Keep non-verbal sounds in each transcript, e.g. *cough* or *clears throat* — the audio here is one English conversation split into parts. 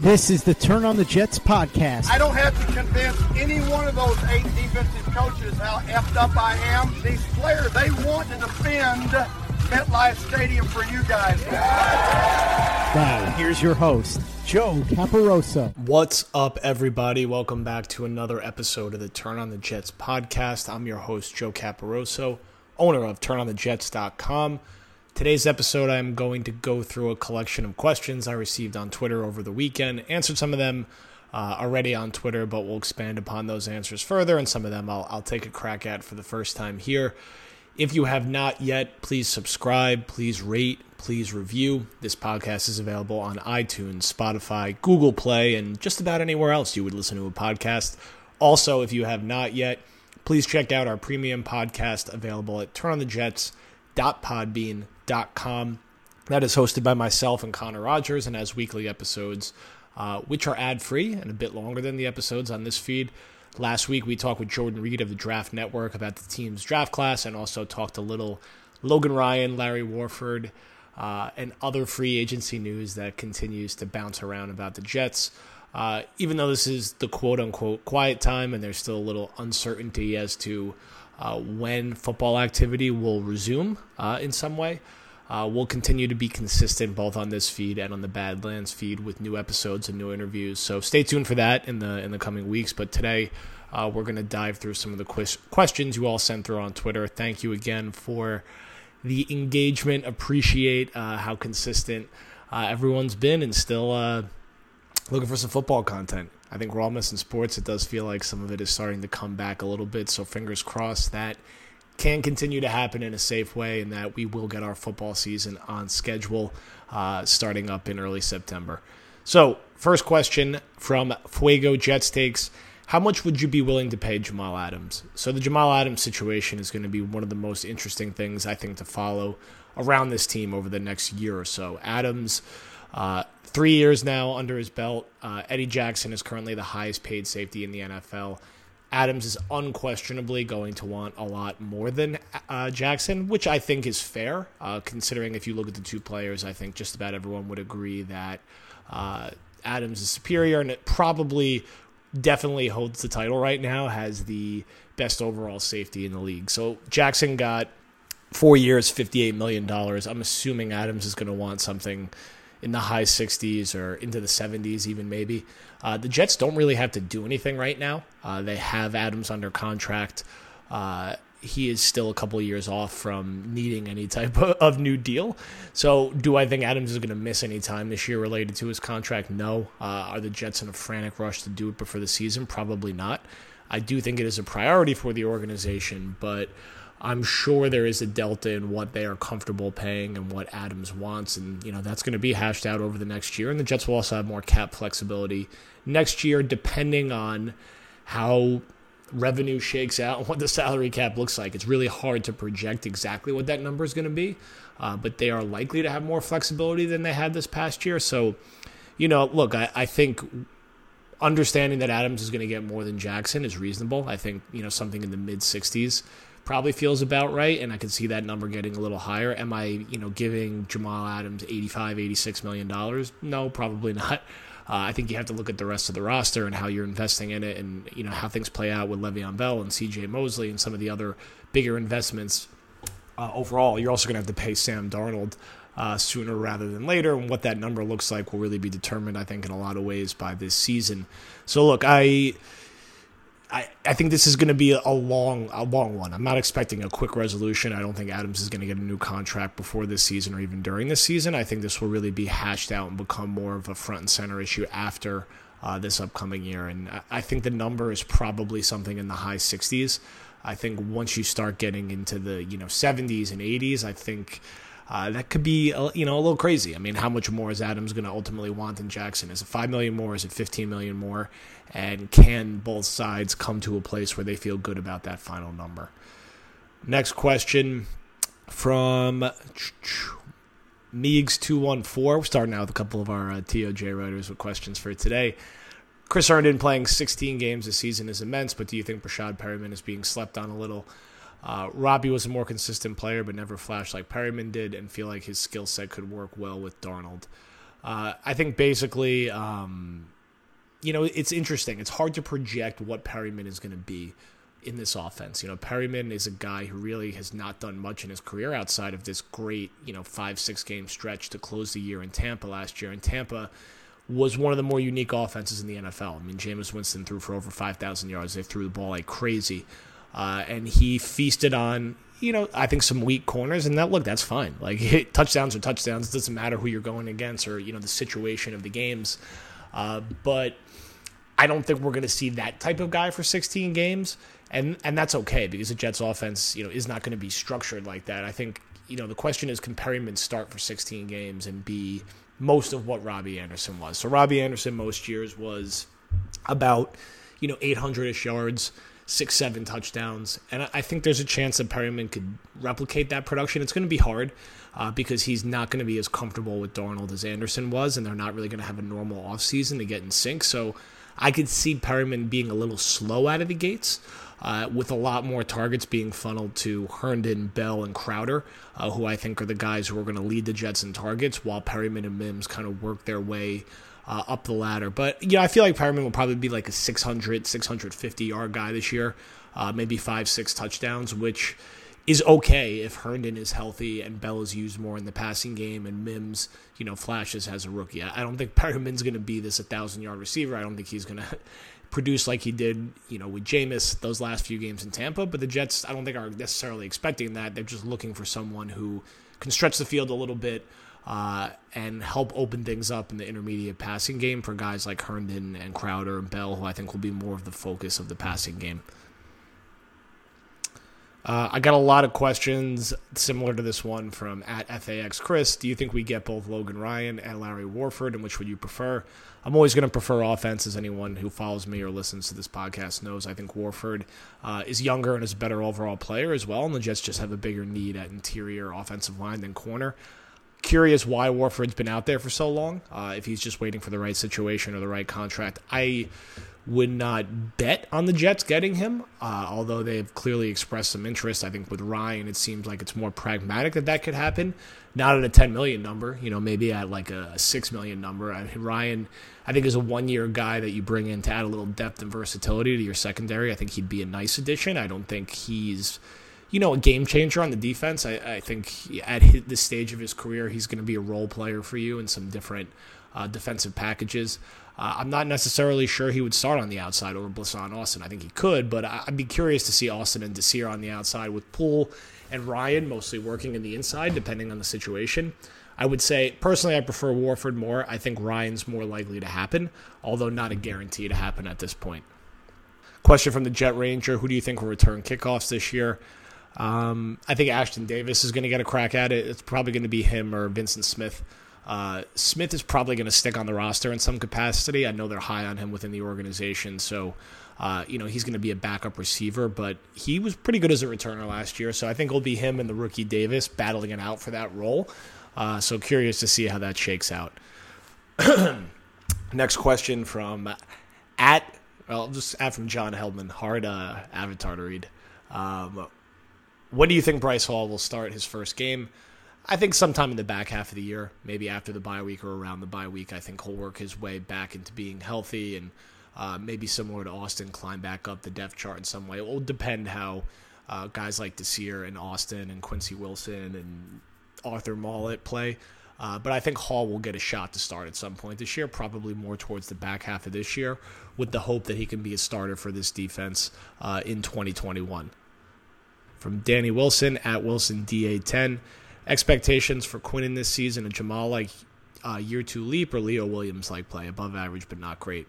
This is the Turn on the Jets podcast. I don't have to convince any one of those eight defensive coaches how effed up I am. These players, they want to defend MetLife Stadium for you guys. Now, here's your host, Joe Caparoso. What's up, everybody? Welcome back to another episode of the Turn on the Jets podcast. I'm your host, Joe Caparoso, owner of TurnOnTheJets.com. Today's episode, I'm going to go through a collection of questions I received on Twitter over the weekend. Answered some of them uh, already on Twitter, but we'll expand upon those answers further, and some of them I'll, I'll take a crack at for the first time here. If you have not yet, please subscribe, please rate, please review. This podcast is available on iTunes, Spotify, Google Play, and just about anywhere else you would listen to a podcast. Also, if you have not yet, please check out our premium podcast available at turnonthejets.podbean.com. That is hosted by myself and Connor Rogers and has weekly episodes, uh, which are ad free and a bit longer than the episodes on this feed. Last week, we talked with Jordan Reid of the Draft Network about the team's draft class and also talked a little Logan Ryan, Larry Warford, uh, and other free agency news that continues to bounce around about the Jets. Uh, even though this is the quote unquote quiet time and there's still a little uncertainty as to uh, when football activity will resume uh, in some way. Uh, we'll continue to be consistent both on this feed and on the Badlands feed with new episodes and new interviews. So stay tuned for that in the in the coming weeks. But today uh, we're going to dive through some of the quiz- questions you all sent through on Twitter. Thank you again for the engagement. Appreciate uh, how consistent uh, everyone's been and still uh, looking for some football content. I think we're all missing sports. It does feel like some of it is starting to come back a little bit. So fingers crossed that can continue to happen in a safe way and that we will get our football season on schedule uh, starting up in early September. So, first question from Fuego Jets takes How much would you be willing to pay Jamal Adams? So, the Jamal Adams situation is going to be one of the most interesting things I think to follow around this team over the next year or so. Adams. Uh, three years now under his belt. Uh, Eddie Jackson is currently the highest paid safety in the NFL. Adams is unquestionably going to want a lot more than uh, Jackson, which I think is fair, uh, considering if you look at the two players, I think just about everyone would agree that uh, Adams is superior and it probably definitely holds the title right now, has the best overall safety in the league. So Jackson got four years, $58 million. I'm assuming Adams is going to want something in the high 60s or into the 70s, even maybe. Uh, the Jets don't really have to do anything right now. Uh, they have Adams under contract. Uh, he is still a couple of years off from needing any type of new deal. So, do I think Adams is going to miss any time this year related to his contract? No. Uh, are the Jets in a frantic rush to do it before the season? Probably not. I do think it is a priority for the organization, but I'm sure there is a delta in what they are comfortable paying and what Adams wants, and you know that's going to be hashed out over the next year. And the Jets will also have more cap flexibility next year, depending on how revenue shakes out and what the salary cap looks like. It's really hard to project exactly what that number is going to be, uh, but they are likely to have more flexibility than they had this past year. So, you know, look, I, I think understanding that Adams is going to get more than Jackson is reasonable. I think you know something in the mid 60s probably feels about right and I could see that number getting a little higher. Am I, you know, giving Jamal Adams 85, 86 million dollars? No, probably *laughs* not. Uh, I think you have to look at the rest of the roster and how you're investing in it and, you know, how things play out with Le'Veon Bell and CJ Mosley and some of the other bigger investments. Uh, overall, you're also going to have to pay Sam Darnold uh, sooner rather than later. And what that number looks like will really be determined, I think, in a lot of ways by this season. So, look, I. I, I think this is going to be a long a long one. I'm not expecting a quick resolution. I don't think Adams is going to get a new contract before this season or even during this season. I think this will really be hashed out and become more of a front and center issue after uh, this upcoming year. And I, I think the number is probably something in the high 60s. I think once you start getting into the you know 70s and 80s, I think uh, that could be you know a little crazy. I mean, how much more is Adams going to ultimately want than Jackson? Is it five million more? Is it fifteen million more? And can both sides come to a place where they feel good about that final number? Next question from Meegs two one four. We're starting out with a couple of our uh, TOJ writers with questions for today. Chris Herndon playing 16 games this season is immense, but do you think Breshad Perriman is being slept on a little? Uh, Robbie was a more consistent player, but never flashed like Perriman did, and feel like his skill set could work well with Darnold. Uh, I think basically, um, you know, it's interesting. It's hard to project what Perriman is going to be in this offense. You know, Perriman is a guy who really has not done much in his career outside of this great, you know, five, six game stretch to close the year in Tampa last year. And Tampa was one of the more unique offenses in the NFL. I mean, Jameis Winston threw for over 5,000 yards. They threw the ball like crazy. Uh, and he feasted on, you know, I think some weak corners, and that look, that's fine. Like *laughs* touchdowns are touchdowns. It doesn't matter who you're going against or you know the situation of the games. Uh, but I don't think we're going to see that type of guy for 16 games, and and that's okay because the Jets' offense, you know, is not going to be structured like that. I think you know the question is can Perriman start for 16 games and be most of what Robbie Anderson was. So Robbie Anderson most years was about you know 800ish yards six, seven touchdowns. And I think there's a chance that Perriman could replicate that production. It's going to be hard uh, because he's not going to be as comfortable with Darnold as Anderson was, and they're not really going to have a normal offseason to get in sync. So I could see Perriman being a little slow out of the gates. Uh, with a lot more targets being funneled to Herndon, Bell, and Crowder, uh, who I think are the guys who are going to lead the Jets in targets, while Perriman and Mims kind of work their way uh, up the ladder. But, you know, I feel like Perriman will probably be like a 600, 650 yard guy this year, uh, maybe five, six touchdowns, which is okay if Herndon is healthy and Bell is used more in the passing game and Mims, you know, flashes as a rookie. I don't think Perriman's going to be this 1,000 yard receiver. I don't think he's going *laughs* to produce like he did, you know, with Jameis those last few games in Tampa. But the Jets, I don't think are necessarily expecting that. They're just looking for someone who can stretch the field a little bit, uh, and help open things up in the intermediate passing game for guys like Herndon and Crowder and Bell, who I think will be more of the focus of the passing game. Uh, I got a lot of questions similar to this one from at FAX Chris. Do you think we get both Logan Ryan and Larry Warford, and which would you prefer? I'm always going to prefer offense, as anyone who follows me or listens to this podcast knows. I think Warford uh, is younger and is a better overall player as well, and the Jets just have a bigger need at interior offensive line than corner curious why Warford's been out there for so long. Uh, if he's just waiting for the right situation or the right contract, I would not bet on the Jets getting him. Uh, although they've clearly expressed some interest, I think with Ryan, it seems like it's more pragmatic that that could happen. Not at a 10 million number, you know, maybe at like a 6 million number. I mean, Ryan, I think, is a one year guy that you bring in to add a little depth and versatility to your secondary. I think he'd be a nice addition. I don't think he's you know, a game changer on the defense. I, I think at his, this stage of his career, he's going to be a role player for you in some different uh, defensive packages. Uh, I'm not necessarily sure he would start on the outside over Blessuan Austin. I think he could, but I'd be curious to see Austin and Desir on the outside with Poole and Ryan mostly working in the inside, depending on the situation. I would say personally, I prefer Warford more. I think Ryan's more likely to happen, although not a guarantee to happen at this point. Question from the Jet Ranger: Who do you think will return kickoffs this year? Um, I think Ashtyn Davis is going to get a crack at it. It's probably going to be him or Vincent Smith. Uh, Smith is probably going to stick on the roster in some capacity. I know they're high on him within the organization, so uh, you know he's going to be a backup receiver. But he was pretty good as a returner last year, so I think it'll be him and the rookie Davis battling it out for that role. Uh, so curious to see how that shakes out. *clears throat* Next question from at well, just add from John Heldman. Hard uh, avatar to read. Um, when do you think Bryce Hall will start his first game? I think sometime in the back half of the year, maybe after the bye week or around the bye week. I think he'll work his way back into being healthy and uh, maybe similar to Austin, climb back up the depth chart in some way. It will depend how uh, guys like Desir and Austin and Quincy Wilson and Arthur Maulet play. Uh, but I think Hall will get a shot to start at some point this year, probably more towards the back half of this year, with the hope that he can be a starter for this defense uh, in 2021. From Danny Wilson at Wilson DA10, expectations for Quinnen this season: a Jamal like uh, year two leap or Leo Williams like play, above average but not great.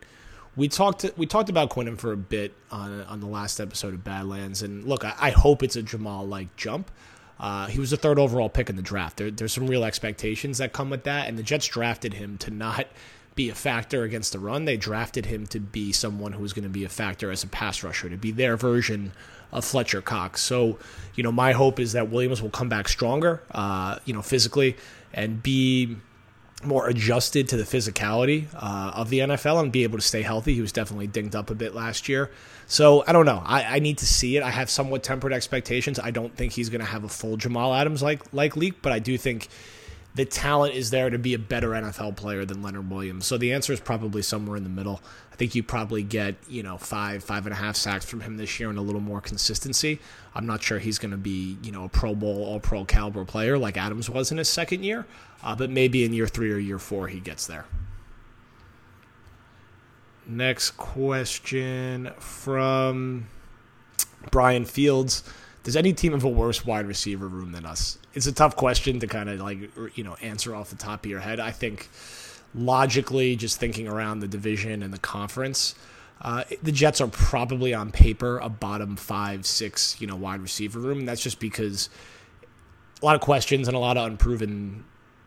We talked we talked about Quinnen for a bit on on the last episode of Badlands, and look, I, I hope it's a Jamal like jump. Uh, he was the third overall pick in the draft. There, there's some real expectations that come with that, and the Jets drafted him to not be a factor against the run. They drafted him to be someone who was going to be a factor as a pass rusher, to be their version of Fletcher Cox. So, you know, my hope is that Williams will come back stronger, uh, you know, physically and be more adjusted to the physicality uh, of the NFL and be able to stay healthy. He was definitely dinged up a bit last year. So I don't know. I, I need to see it. I have somewhat tempered expectations. I don't think he's going to have a full Jamal Adams like like leak, but I do think the talent is there to be a better NFL player than Leonard Williams. So the answer is probably somewhere in the middle. I think you probably get, you know, five, five and a half sacks from him this year and a little more consistency. I'm not sure he's going to be, you know, a Pro Bowl, all pro caliber player like Adams was in his second year, uh, but maybe in year three or year four he gets there. Next question from Brian Fields. Does any team have a worse wide receiver room than us? It's a tough question to kind of like you know answer off the top of your head. I think logically, just thinking around the division and the conference, uh, the Jets are probably on paper a bottom five, six, you know, wide receiver room. That's just because a lot of questions and a lot of unproven,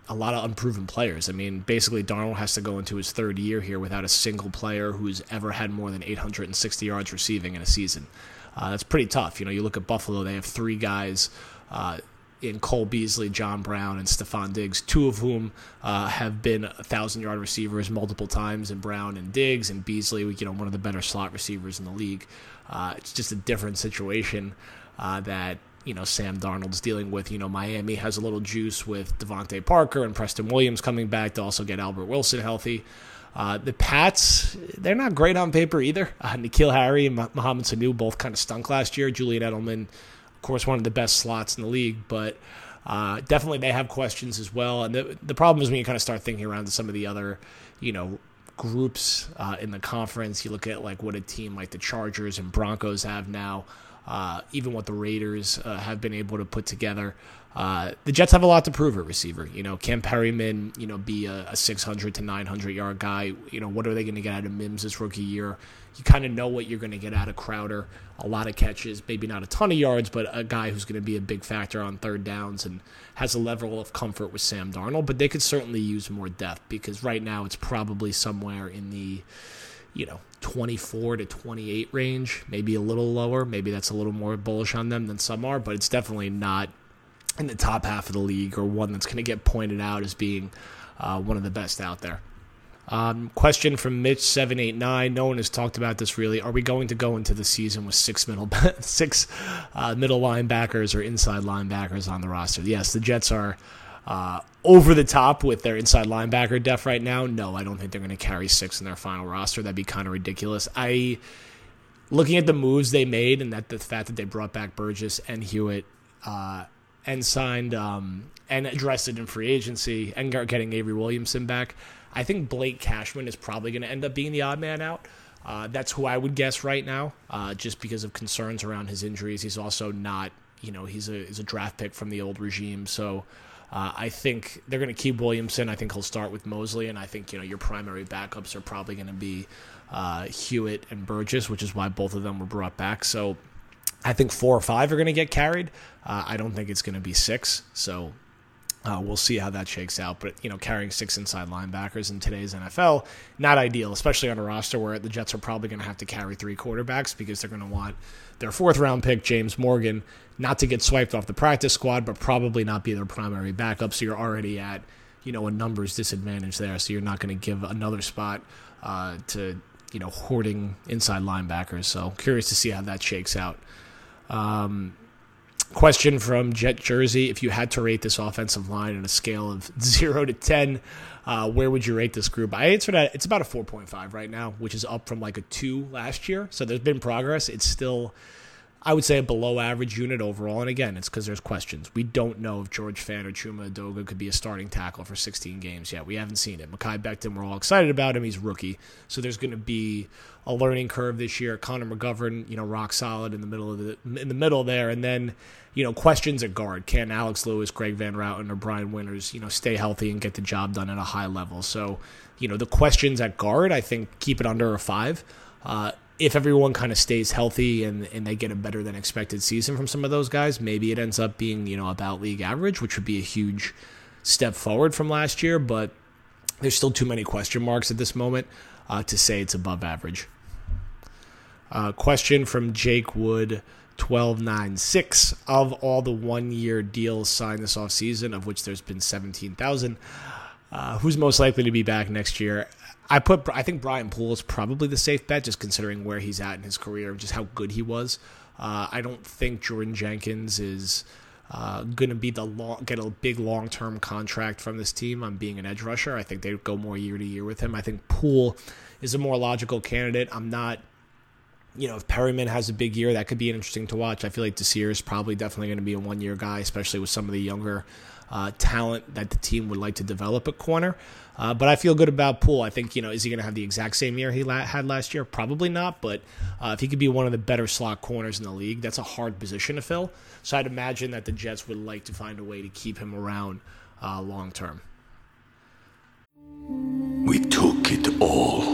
a lot of unproven players. I mean, basically, Darnold has to go into his third year here without a single player who's ever had more than 860 yards receiving in a season. Uh, that's pretty tough. You know, you look at Buffalo; they have three guys. Uh, in Cole Beasley, John Brown, and Stefon Diggs, two of whom uh, have been thousand yard receivers multiple times, and Brown and Diggs and Beasley, you know, one of the better slot receivers in the league. Uh, it's just a different situation uh, that you know Sam Darnold's dealing with. You know, Miami has a little juice with DeVante Parker and Preston Williams coming back to also get Albert Wilson healthy. Uh, the Pats, they're not great on paper either. Uh, N'Keal Harry and Mohamed Sanu both kind of stunk last year. Julian Edelman of course, one of the best slots in the league, but uh, definitely they have questions as well. And the, the problem is when you kind of start thinking around to some of the other, you know, groups uh, in the conference. You look at like what a team like the Chargers and Broncos have now, uh, even what the Raiders uh, have been able to put together. Uh, the Jets have a lot to prove at receiver. You know, can Perriman, you know, be a, a 600 to 900 yard guy? You know, what are they going to get out of Mims this rookie year? You kind of know what you're going to get out of Crowder. A lot of catches, maybe not a ton of yards, but a guy who's going to be a big factor on third downs and has a level of comfort with Sam Darnold. But they could certainly use more depth because right now it's probably somewhere in the you know 24 to 28 range, maybe a little lower. Maybe that's a little more bullish on them than some are, but it's definitely not in the top half of the league or one that's going to get pointed out as being uh, one of the best out there. Um, question from Mitch seven eight nine. No one has talked about this really. Are we going to go into the season with six middle *laughs* six uh, middle linebackers or inside linebackers on the roster? Yes, the Jets are uh, over the top with their inside linebacker depth right now. No, I don't think they're going to carry six in their final roster. That'd be kind of ridiculous. I looking at the moves they made and that the fact that they brought back Burgess and Hewitt. Uh, and signed um, and addressed it in free agency and getting Avery Williamson back. I think Blake Cashman is probably going to end up being the odd man out. Uh, that's who I would guess right now, uh, just because of concerns around his injuries. He's also not, you know, he's a he's a draft pick from the old regime, so uh, I think they're going to keep Williamson. I think he'll start with Mosley, and I think you know your primary backups are probably going to be uh, Hewitt and Burgess, which is why both of them were brought back. So I think four or five are going to get carried. Uh, I don't think it's going to be six. So uh, we'll see how that shakes out. But, you know, carrying six inside linebackers in today's NFL, not ideal, especially on a roster where the Jets are probably going to have to carry three quarterbacks because they're going to want their fourth round pick, James Morgan, not to get swiped off the practice squad, but probably not be their primary backup. So you're already at, you know, a numbers disadvantage there. So you're not going to give another spot uh, to, you know, hoarding inside linebackers. So curious to see how that shakes out. Um, question from Jet Jersey: If you had to rate this offensive line on a scale of *laughs* zero to ten, uh, where would you rate this group? I answered that it's about a four point five right now, which is up from like a two last year. So there's been progress. It's still I would say a below average unit overall. And again, it's because there's questions. We don't know if George Fant or Chuma Edoga could be a starting tackle for 16 games yet. We haven't seen it. Mekhi Becton, we're all excited about him. He's rookie. So there's going to be a learning curve this year. Connor McGovern, you know, rock solid in the middle of the in the middle there. And then, you know, questions at guard. Can Alex Lewis, Greg Van Roten, or Brian Winters, you know, stay healthy and get the job done at a high level? So, you know, the questions at guard, I think, keep it under a five. Uh, if everyone kind of stays healthy and, and they get a better than expected season from some of those guys, maybe it ends up being, you know, about league average, which would be a huge step forward from last year. But there's still too many question marks at this moment uh, to say it's above average. Uh, question from Jake Wood. 1296 of all the one year deals signed this offseason, of which there's been 17,000. Uh, who's most likely to be back next year? I put I think Brian Poole is probably the safe bet, just considering where he's at in his career and just how good he was. Uh, I don't think Jordan Jenkins is uh, going to be the long, get a big long term contract from this team on being an edge rusher. I think they go more year to year with him. I think Poole is a more logical candidate. I'm not. You know, if Perriman has a big year, that could be interesting to watch. I feel like Desir is probably definitely going to be a one year guy, especially with some of the younger uh, talent that the team would like to develop at corner. Uh, but I feel good about Poole. I think, you know, is he going to have the exact same year he la- had last year? Probably not. But uh, if he could be one of the better slot corners in the league, that's a hard position to fill. So I'd imagine that the Jets would like to find a way to keep him around uh, long term. We took it all.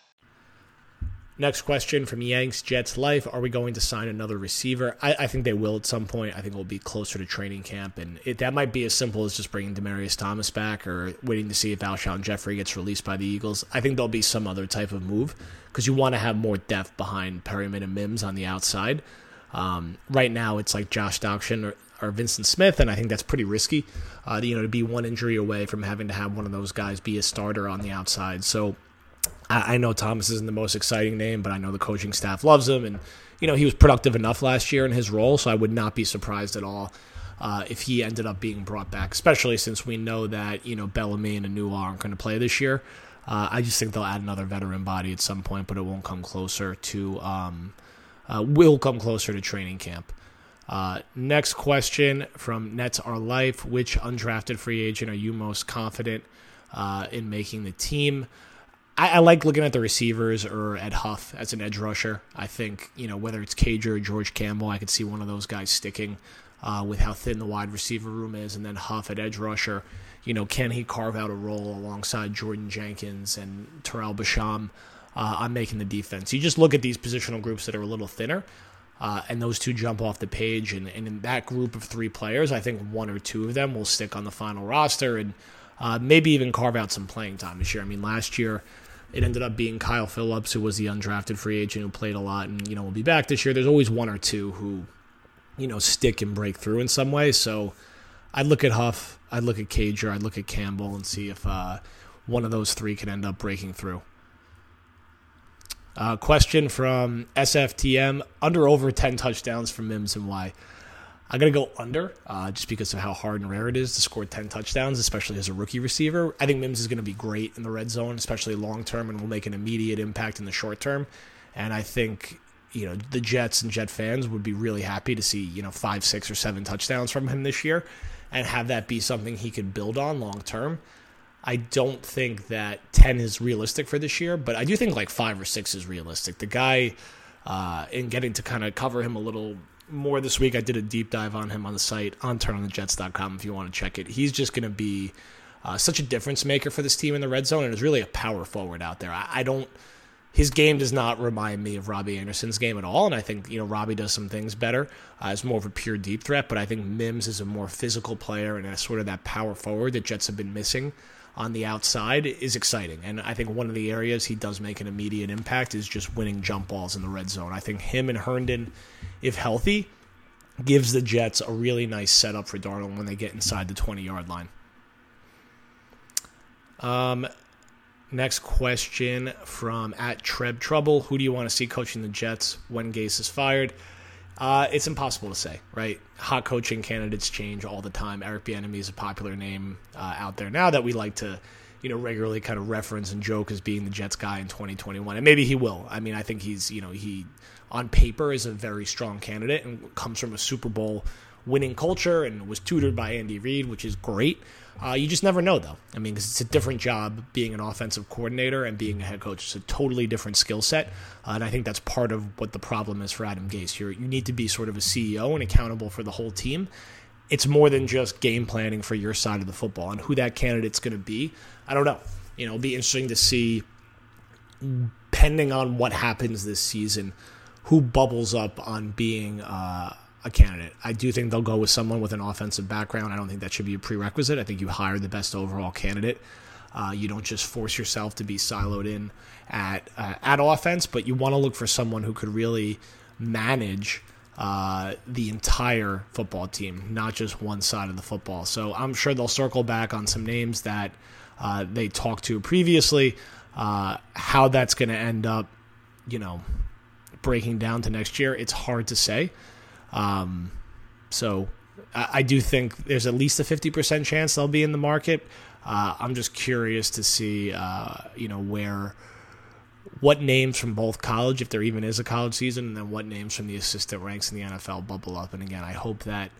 Next question from Yanks Jets Life: Are we going to sign another receiver? I, I, think they will at some point. I think we'll be closer to training camp, and it, that might be as simple as just bringing Demaryius Thomas back or waiting to see if Alshon Jeffery gets released by the Eagles. I think there'll be some other type of move because you want to have more depth behind Perriman and Mims on the outside. Um, right now, it's like Josh Doctson or, or, Vincent Smith, and I think that's pretty risky. Uh, you know, to be one injury away from having to have one of those guys be a starter on the outside. So I, I know Thomas isn't the most exciting name, but I know the coaching staff loves him, and you know he was productive enough last year in his role, so I would not be surprised at all uh, if he ended up being brought back, especially since we know that you know Bellamy and Enunwa aren't going to play this year. Uh, I just think they'll add another veteran body at some point, but it won't come closer to um, uh, will come closer to training camp. Uh, next question from Nets Our Life: Which undrafted free agent are you most confident uh, in making the team? I, I, like looking at the receivers or at Huff as an edge rusher. I think, you know, whether it's Cager or George Campbell, I could see one of those guys sticking uh, with how thin the wide receiver room is. And then Huff at edge rusher, you know, can he carve out a role alongside Jordan Jenkins and Tarell Basham uh, on making the defense? You just look at these positional groups that are a little thinner. Uh, and those two jump off the page. And, and, in that group of three players, I think one or two of them will stick on the final roster and uh, maybe even carve out some playing time this year. I mean, last year it ended up being Kyle Phillips, who was the undrafted free agent who played a lot and, you know, will be back this year. There's always one or two who, you know, stick and break through in some way. So I'd look at Huff, I'd look at Cager, I'd look at Campbell and see if uh, one of those three can end up breaking through. Uh, question from SFTM under over 10 touchdowns from Mims and why? I'm going to go under uh, just because of how hard and rare it is to score 10 touchdowns, especially as a rookie receiver. I think Mims is going to be great in the red zone, especially long term, and will make an immediate impact in the short term. And I think, you know, the Jets and Jet fans would be really happy to see, you know, five, six, or seven touchdowns from him this year and have that be something he could build on long term. I don't think that 10 is realistic for this year, but I do think like five or six is realistic. The guy, uh, in getting to kind of cover him a little more this week. I did a deep dive on him on the site on turnonthejets.com if you want to check it. He's just going to be uh, such a difference maker for this team in the red zone and is really a power forward out there. I, I, don't. His game does not remind me of Robbie Anderson's game at all, and I think you know Robbie does some things better uh, as more of a pure deep threat. But I think Mims is a more physical player and a sort of that power forward that Jets have been missing on the outside is exciting. And I think one of the areas he does make an immediate impact is just winning jump balls in the red zone. I think him and Herndon if healthy, gives the Jets a really nice setup for Darnold when they get inside the 20 yard line. Um, next question from at Treb Trouble. Who do you want to see coaching the Jets when Gase is fired? Uh, it's impossible to say, right? Hot coaching candidates change all the time. Eric Bieniemy is a popular name uh, out there now that we like to, you know, regularly kind of reference and joke as being the Jets guy in 2021, and maybe he will. I mean, I think he's, you know, he on paper is a very strong candidate and comes from a Super Bowl winning culture and was tutored by Andy Reid, which is great. Uh, you just never know, though. I mean, because it's a different job being an offensive coordinator and being a head coach. It's a totally different skill set, uh, and I think that's part of what the problem is for Adam Gase. You're, you need to be sort of a CEO and accountable for the whole team. It's more than just game planning for your side of the football, and who that candidate's going to be. I don't know. You know, it'll be interesting to see, depending on what happens this season, who bubbles up on being. Uh, a candidate. I do think they'll go with someone with an offensive background. I don't think that should be a prerequisite. I think you hire the best overall candidate. Uh, you don't just force yourself to be siloed in at uh, at offense, but you want to look for someone who could really manage uh, the entire football team, not just one side of the football. So I'm sure they'll circle back on some names that uh, they talked to previously. Uh, how that's going to end up, you know, breaking down to next year, it's hard to say. Um, so I, I, do think there's at least a 50% chance they'll be in the market. Uh, I'm just curious to see, uh, you know, where, what names from both college, if there even is a college season, and then what names from the assistant ranks in the NFL bubble up. And again, I hope that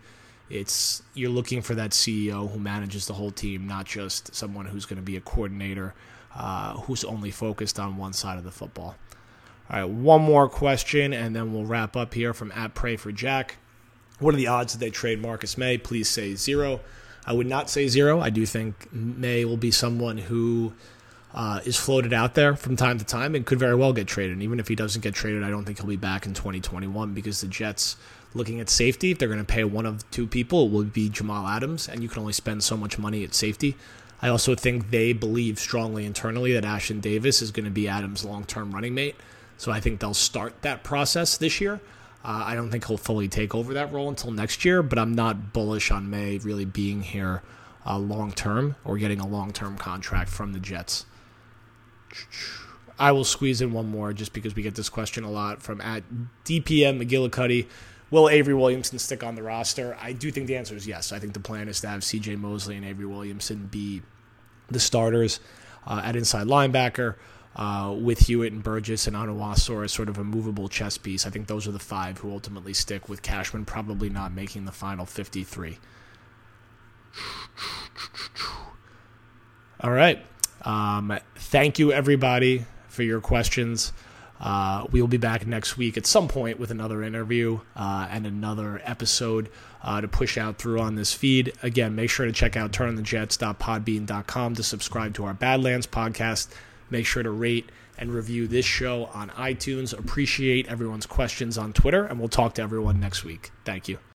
it's you're looking for that CEO who manages the whole team, not just someone who's going to be a coordinator uh, who's only focused on one side of the football. All right, one more question, and then we'll wrap up here from at Pray for Jack. What are the odds that they trade Marcus Maye? Please say zero. I would not say zero. I do think Maye will be someone who uh, is floated out there from time to time and could very well get traded. And even if he doesn't get traded, I don't think he'll be back in 2021 because the Jets, looking at safety, if they're going to pay one of two people, it will be Jamal Adams, and you can only spend so much money at safety. I also think they believe strongly internally that Ashtyn Davis is going to be Adams' long term running mate. So I think they'll start that process this year. Uh, I don't think he'll fully take over that role until next year, but I'm not bullish on Maye really being here uh, long term or getting a long term contract from the Jets. I will squeeze in one more just because we get this question a lot from at DPM McGillicuddy. Will Avery Williamson stick on the roster? I do think the answer is yes. I think the plan is to have CJ Mosley and Avery Williamson be the starters uh, at inside linebacker uh, with Hewitt and Burgess and Onwuasor as sort of a movable chess piece. I think those are the five who ultimately stick, with Cashman probably not making the final 53. All right. Um, thank you, everybody, for your questions. Uh, we will be back next week at some point with another interview uh, and another episode uh, to push out through on this feed. Again, make sure to check out turnonthejets.podbean.com to subscribe to our Badlands podcast. Make sure to rate and review this show on iTunes. Appreciate everyone's questions on Twitter, and we'll talk to everyone next week. Thank you.